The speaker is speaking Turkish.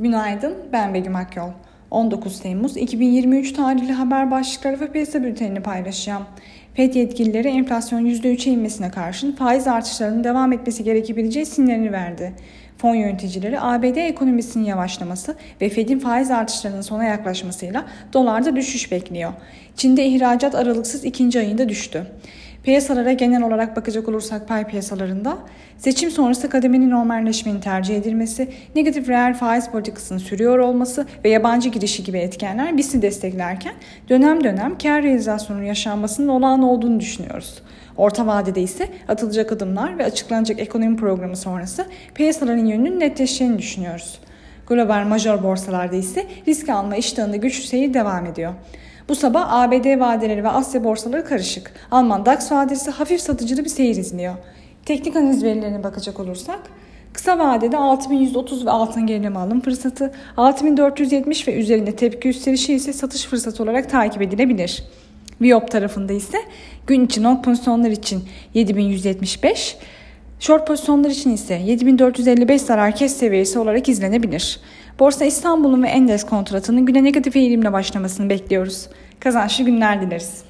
Günaydın, ben Begüm Akyol. 19 Temmuz 2023 tarihli haber başlıkları ve piyasa bültenini paylaşacağım. FED yetkilileri enflasyon %3'e inmesine karşın faiz artışlarının devam etmesi gerekebileceği sinyalini verdi. Fon yöneticileri ABD ekonomisinin yavaşlaması ve Fed'in faiz artışlarının sona yaklaşmasıyla dolarda düşüş bekliyor. Çin'de ihracat aralıksız ikinci ayında düştü. Piyasalara genel olarak bakacak olursak pay piyasalarında seçim sonrası kademenin normalleşmenin tercih edilmesi, negatif reel faiz politikasının sürüyor olması ve yabancı girişi gibi etkenler BIST'i desteklerken dönem dönem kar realizasyonunun yaşanmasının olağan olduğunu düşünüyoruz. Orta vadede ise atılacak adımlar ve açıklanacak ekonomi programı sonrası piyasaların yönünün netleşeceğini düşünüyoruz. Global major borsalarda ise risk alma iştahında güçlü seyir devam ediyor. Bu sabah ABD vadeleri ve Asya borsaları karışık. Alman DAX vadesi hafif satıcılı bir seyir izliyor. Teknik analiz verilerine bakacak olursak Kısa vadede 6130 ve altın gerileme alım fırsatı, 6470 ve üzerinde tepki yükselişi ise satış fırsatı olarak takip edilebilir. Viop tarafında ise gün için long pozisyonlar için 7175, short pozisyonlar için ise 7455 zarar kes seviyesi olarak izlenebilir. Borsa İstanbul'un ve Endes kontratının güne negatif eğilimle başlamasını bekliyoruz. Kazançlı günler dileriz.